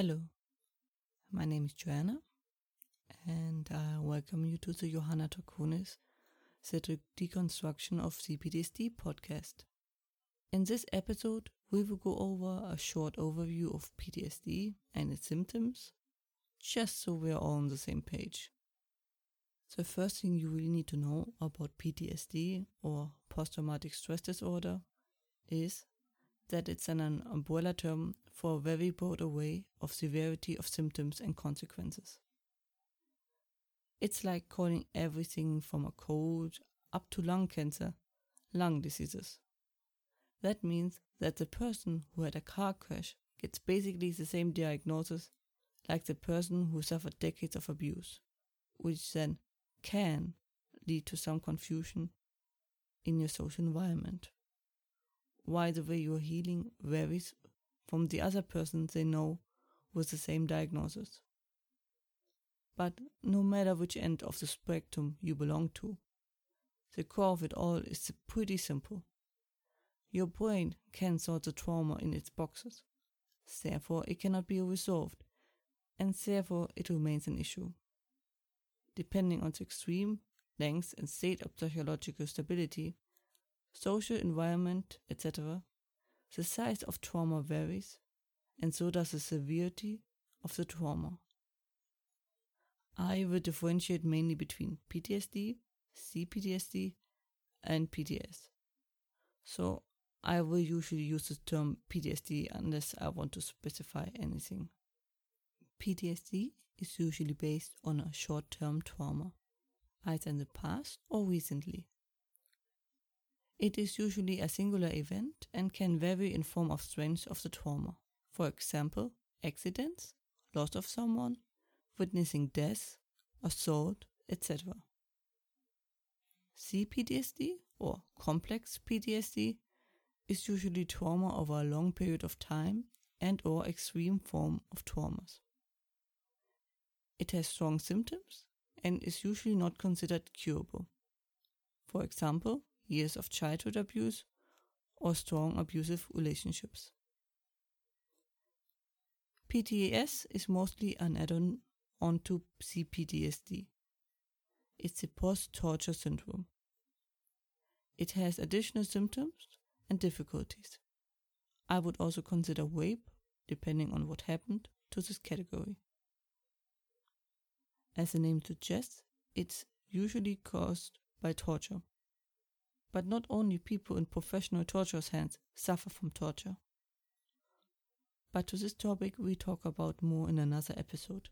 Hello, my name is Johanna, and I welcome you to the Johanna Draconis The Deconstruction of CPTSD podcast. In this episode, we will go over a short overview of PTSD and its symptoms, just so we're all on the same page. The first thing you really need to know about PTSD or post traumatic stress disorder is that it's an umbrella term for a very broad array of severity of symptoms and consequences. It's like calling everything from a cold up to lung cancer lung diseases. That means that the person who had a car crash gets basically the same diagnosis like the person who suffered decades of abuse, which then can lead to some confusion in your social environment why the way you're healing varies from the other person they know with the same diagnosis. But no matter which end of the spectrum you belong to, the core of it all is pretty simple. Your brain can sort the trauma in its boxes, therefore it cannot be resolved, and therefore it remains an issue. Depending on the extreme, length, and state of psychological stability, social environment, etc., the size of trauma varies, and so does the severity of the trauma. I will differentiate mainly between PTSD, CPTSD, and PTS. So I will usually use the term PTSD unless I want to specify anything. PTSD is usually based on a short term trauma, either in the past or recently. It is usually a singular event and can vary in form of strength of the trauma. For example, accidents, loss of someone, witnessing death, assault, etc. CPTSD or complex PTSD is usually trauma over a long period of time and or extreme form of traumas. It has strong symptoms and is usually not considered curable. For example, years of childhood abuse, or strong abusive relationships. PTS is mostly an add on onto CPTSD. It's a post torture syndrome. It has additional symptoms and difficulties. I would also consider rape, depending on what happened, to this category. As the name suggests, it's usually caused by torture. But not only people in professional torturers' hands suffer from torture. But to this topic we talk about more in another episode.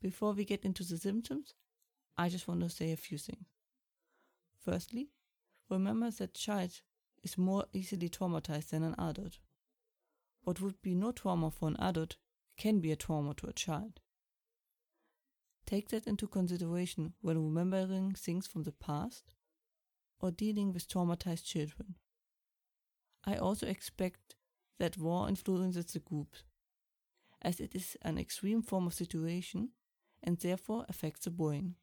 Before we get into the symptoms, I just want to say a few things. Firstly, remember that child is more easily traumatized than an adult. What would be no trauma for an adult can be a trauma to a child. Take that into consideration when remembering things from the past or dealing with traumatized children. I also expect that war influences the group, as it is an extreme form of situation and therefore affects the brain.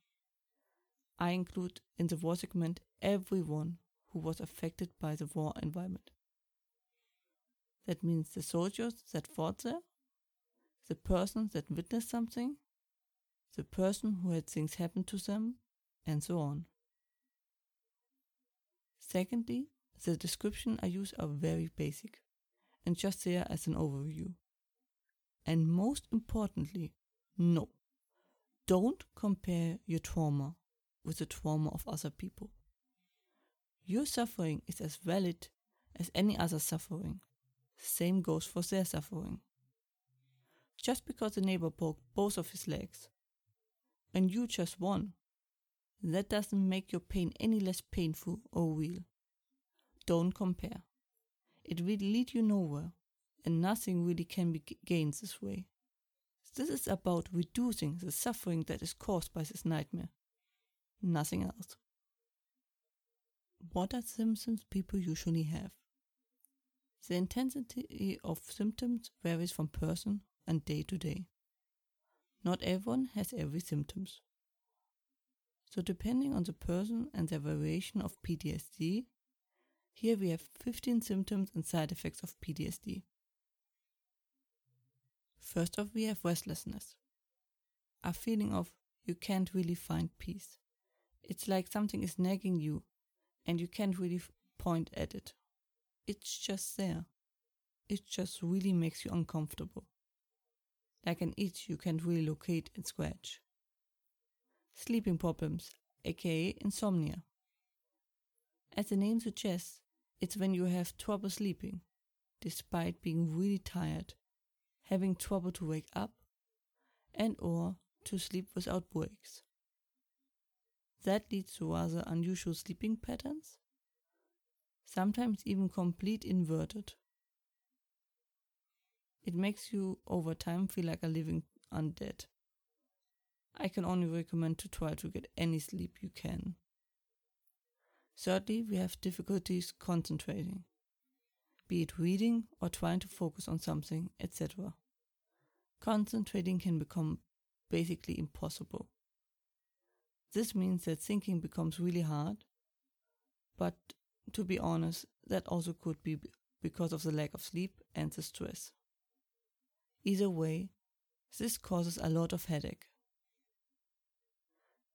I include in the war segment everyone who was affected by the war environment. That means the soldiers that fought there, the person that witnessed something, the person who had things happen to them, and so on. Secondly, the description I use are very basic and just there as an overview. And most importantly, no. Don't compare your trauma with the trauma of other people. Your suffering is as valid as any other suffering. Same goes for their suffering. Just because the neighbor broke both of his legs and you just one that doesn't make your pain any less painful or real. Don't compare. It will lead you nowhere, and nothing really can be gained this way. This is about reducing the suffering that is caused by this nightmare. Nothing else. What are symptoms people usually have? The intensity of symptoms varies from person and day to day. Not everyone has every symptoms. So depending on the person and their variation of PTSD, here we have 15 symptoms and side effects of PTSD. First off, we have restlessness. A feeling of you can't really find peace. It's like something is nagging you and you can't really point at it. It's just there. It just really makes you uncomfortable. Like an itch you can't really locate and scratch. Sleeping problems, aka insomnia. As the name suggests, it's when you have trouble sleeping, despite being really tired, having trouble to wake up, and or to sleep without breaks. That leads to rather unusual sleeping patterns, sometimes even complete inverted. It makes you over time feel like a living undead. I can only recommend to try to get any sleep you can. Thirdly, we have difficulties concentrating, be it reading or trying to focus on something, etc. Concentrating can become basically impossible. This means that thinking becomes really hard, but to be honest, that also could be because of the lack of sleep and the stress. Either way, this causes a lot of headache.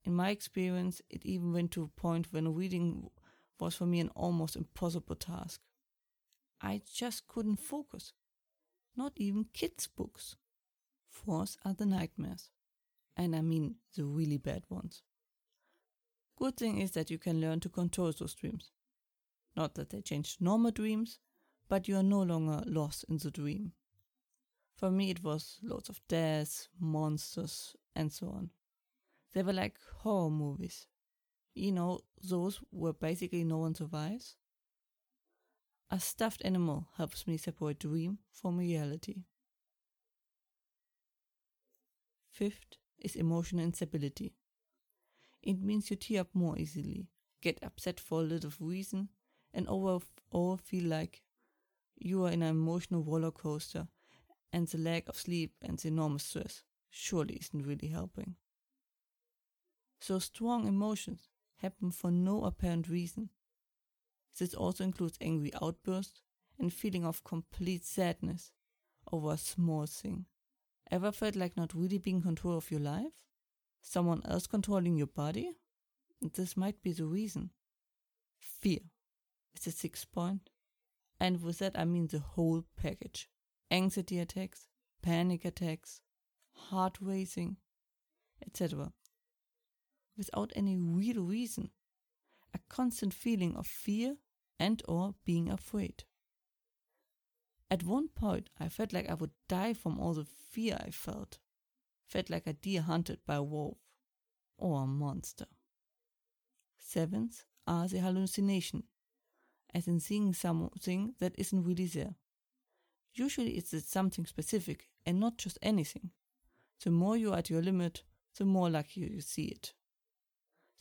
In my experience, it even went to a point when reading was for me an almost impossible task. I just couldn't focus. Not even kids' books. Fourth are the nightmares. And I mean the really bad ones. Good thing is that you can learn to control those dreams. Not that they change normal dreams, but you are no longer lost in the dream. For me, it was loads of death, monsters, and so on. They were like horror movies. You know, those where basically no one survives. A stuffed animal helps me separate dream from reality. Fifth is emotional instability. It means you tear up more easily, get upset for a little reason, and overall feel like you are in an emotional roller coaster, and the lack of sleep and the enormous stress surely isn't really helping. So strong emotions happen for no apparent reason. This also includes angry outbursts and feeling of complete sadness over a small thing. Ever felt like not really being in control of your life? Someone else controlling your body? This might be the reason. Fear is the sixth point. And with that, I mean the whole package anxiety attacks, panic attacks, heart racing, etc without any real reason, a constant feeling of fear and or being afraid. At one point, I felt like I would die from all the fear I felt. Felt like a deer hunted by a wolf or a monster. Seventh are the hallucination, as in seeing something that isn't really there. Usually it's something specific and not just anything. The more you are at your limit, the more likely you see it.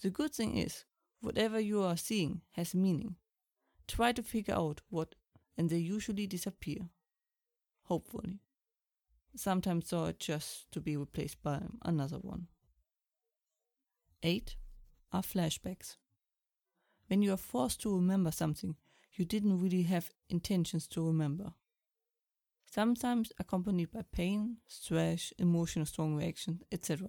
The good thing is, whatever you are seeing has meaning. Try to figure out what, and they usually disappear. Hopefully. Sometimes they are just to be replaced by another one. 8 are flashbacks. When you are forced to remember something you didn't really have intentions to remember. Sometimes accompanied by pain, stress, emotional strong reaction, etc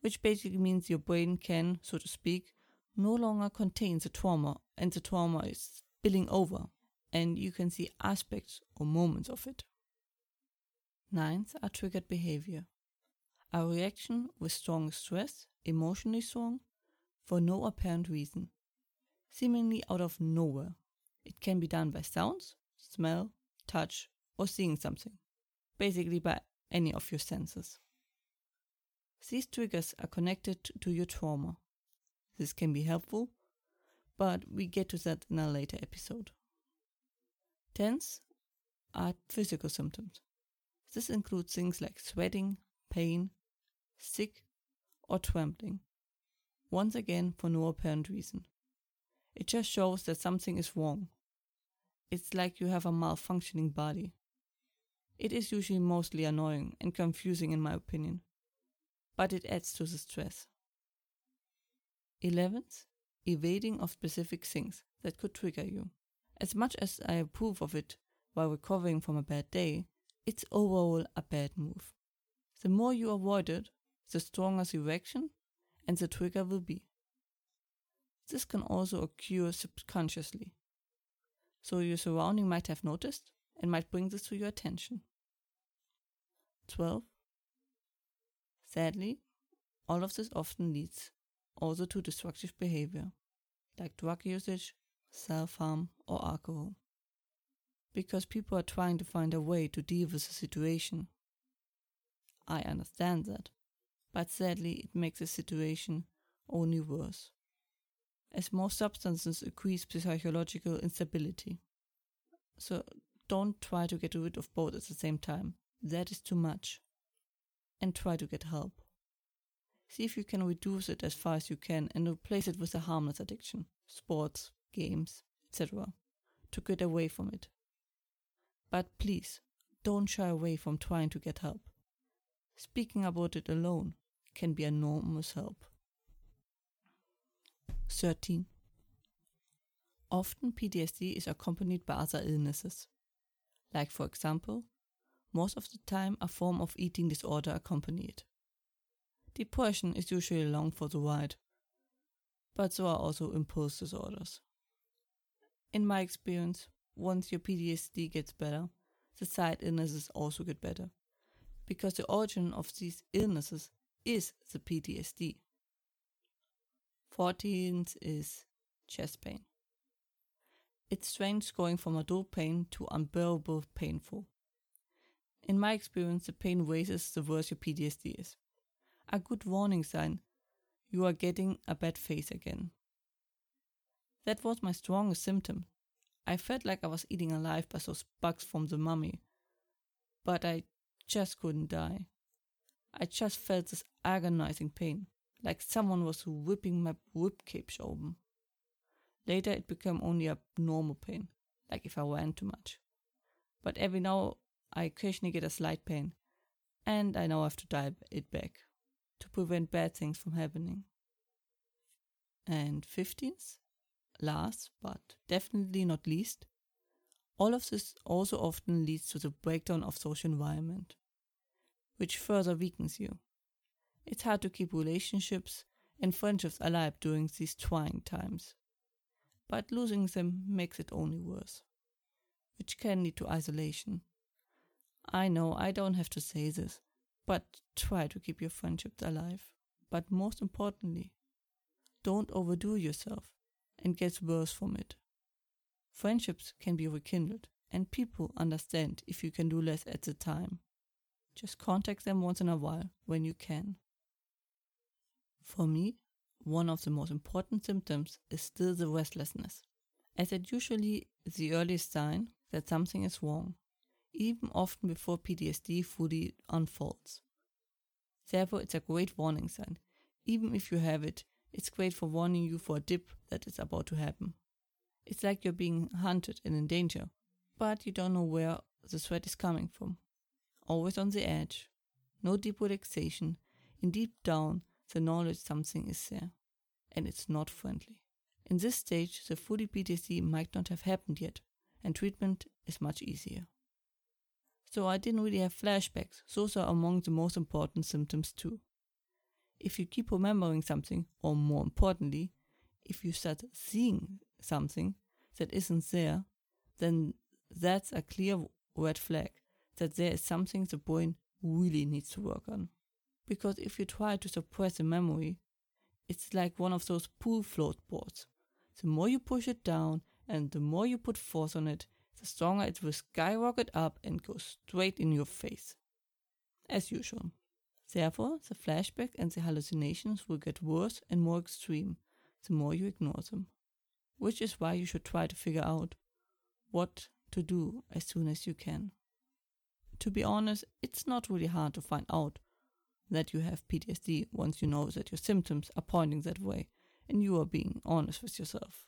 which basically means your brain can, so to speak, no longer contain the trauma and the trauma is spilling over and you can see aspects or moments of it. Ninth are triggered behavior. A reaction with strong stress, emotionally strong, for no apparent reason, seemingly out of nowhere. It can be done by sounds, smell, touch, or seeing something, basically by any of your senses. These triggers are connected to your trauma. This can be helpful, but we get to that in a later episode. Tense are physical symptoms. This includes things like sweating, pain, sick, or trembling. Once again, for no apparent reason. It just shows that something is wrong. It's like you have a malfunctioning body. It is usually mostly annoying and confusing, in my opinion but it adds to the stress. 11th, evading of specific things that could trigger you. As much as I approve of it while recovering from a bad day, it's overall a bad move. The more you avoid it, the stronger the reaction and the trigger will be. This can also occur subconsciously. So your surrounding might have noticed and might bring this to your attention. 12. Sadly, all of this often leads also to destructive behavior, like drug usage, self harm, or alcohol. Because people are trying to find a way to deal with the situation. I understand that, but sadly, it makes the situation only worse. As more substances increase psychological instability. So don't try to get rid of both at the same time. That is too much. And try to get help. See if you can reduce it as far as you can and replace it with a harmless addiction, sports, games, etc., to get away from it. But please, don't shy away from trying to get help. Speaking about it alone can be enormous help. 13. Often PTSD is accompanied by other illnesses. Like, for example, most of the time a form of eating disorder accompanied. Depression is usually along for the ride, but so are also impulse disorders. In my experience, once your PTSD gets better, the side illnesses also get better, because the origin of these illnesses is the PTSD. 14th is chest pain. It's strange going from a dull pain to unbearable painful. In my experience, the pain raises the worse your PTSD is a good warning sign you are getting a bad phase again. That was my strongest symptom. I felt like I was eating alive by those bugs from the mummy, but I just couldn't die. I just felt this agonizing pain, like someone was whipping my ribcage open. Later, it became only a normal pain, like if I ran too much. But every now I occasionally get a slight pain, and I now have to dial it back to prevent bad things from happening. And 15th, last but definitely not least, all of this also often leads to the breakdown of social environment, which further weakens you. It's hard to keep relationships and friendships alive during these trying times, but losing them makes it only worse, which can lead to isolation. I know I don't have to say this, but try to keep your friendships alive. But most importantly, don't overdo yourself and get worse from it. Friendships can be rekindled, and people understand if you can do less at the time. Just contact them once in a while when you can. For me, one of the most important symptoms is still the restlessness, as it usually the earliest sign that something is wrong even often before PTSD fully unfolds. Therefore, it's a great warning sign. Even if you have it, it's great for warning you for a dip that is about to happen. It's like you're being hunted and in danger, but you don't know where the threat is coming from. Always on the edge, no deep relaxation, and deep down, the knowledge something is there, and it's not friendly. In this stage, the fully PTSD might not have happened yet, and treatment is much easier. So I didn't really have flashbacks. Those are among the most important symptoms too. If you keep remembering something, or more importantly, if you start seeing something that isn't there, then that's a clear red flag that there is something the brain really needs to work on. Because if you try to suppress a memory, it's like one of those pool float boards. The more you push it down and the more you put force on it, the stronger it will skyrocket up and go straight in your face. As usual. Therefore, the flashback and the hallucinations will get worse and more extreme the more you ignore them. Which is why you should try to figure out what to do as soon as you can. To be honest, it's not really hard to find out that you have PTSD once you know that your symptoms are pointing that way and you are being honest with yourself.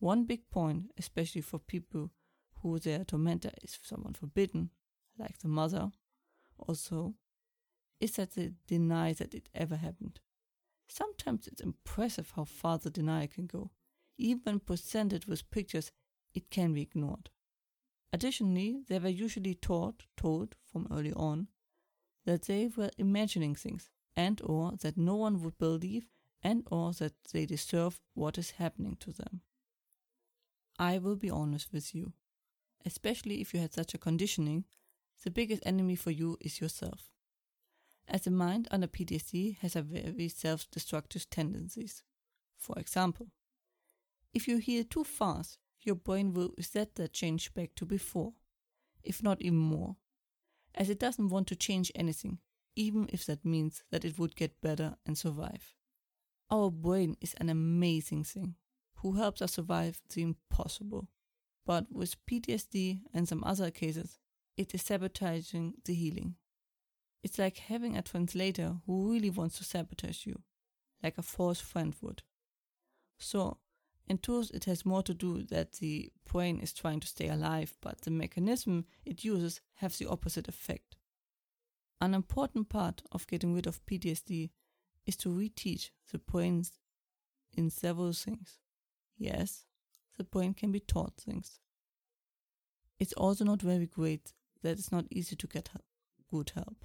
One big point, especially for people who their tormentor is someone forbidden, like the mother, also, is that they deny that it ever happened. Sometimes it's impressive how far the denial can go. Even when presented with pictures, it can be ignored. Additionally, they were usually taught, told from early on, that they were imagining things and or that no one would believe and or that they deserve what is happening to them. I will be honest with you. Especially if you had such a conditioning, the biggest enemy for you is yourself. As the mind under PTSD has a very self-destructive tendencies. For example, if you heal too fast, your brain will reset that change back to before, if not even more, as it doesn't want to change anything, even if that means that it would get better and survive. Our brain is an amazing thing who helps us survive the impossible. But with PTSD and some other cases, it is sabotaging the healing. It's like having a translator who really wants to sabotage you, like a false friend would. So, in truth, it has more to do that the brain is trying to stay alive, but the mechanism it uses has the opposite effect. An important part of getting rid of PTSD is to reteach the brain in several things. Yes, the brain can be taught things. It's also not very great that it's not easy to get good help.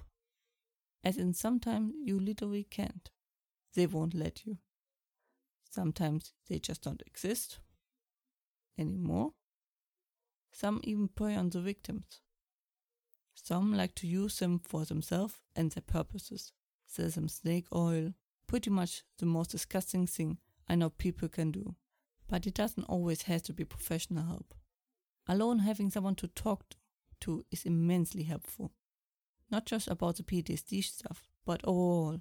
As in, sometimes you literally can't. They won't let you. Sometimes they just don't exist anymore. Some even prey on the victims. Some like to use them for themselves and their purposes. Sell them snake oil, pretty much the most disgusting thing I know people can do. But it doesn't always have to be professional help. Alone having someone to talk to is immensely helpful. Not just about the PTSD stuff, but overall.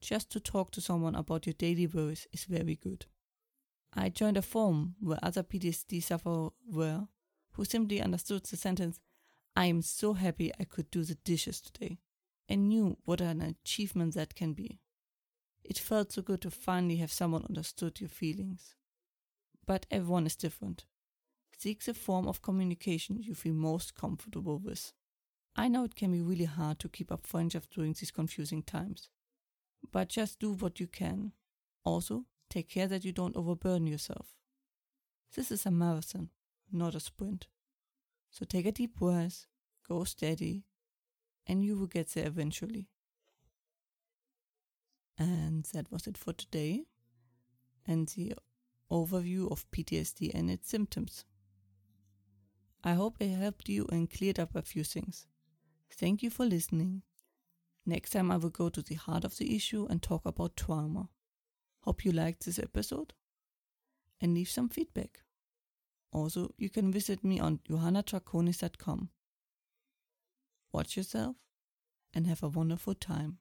Just to talk to someone about your daily worries is very good. I joined a forum where other PTSD sufferers were, who simply understood the sentence, I am so happy I could do the dishes today, and knew what an achievement that can be. It felt so good to finally have someone understood your feelings. But everyone is different. Seek the form of communication you feel most comfortable with. I know it can be really hard to keep up friendships during these confusing times but just do what you can. Also, take care that you don't overburden yourself. This is a marathon, not a sprint. So take a deep breath, go steady, and you will get there eventually. And that was it for today and the overview of PTSD and its symptoms. I hope it helped you and cleared up a few things. Thank you for listening Next time, I will go to the heart of the issue and talk about trauma. Hope you liked this episode and leave some feedback. Also, you can visit me on johannadraconis.com. Watch yourself and have a wonderful time.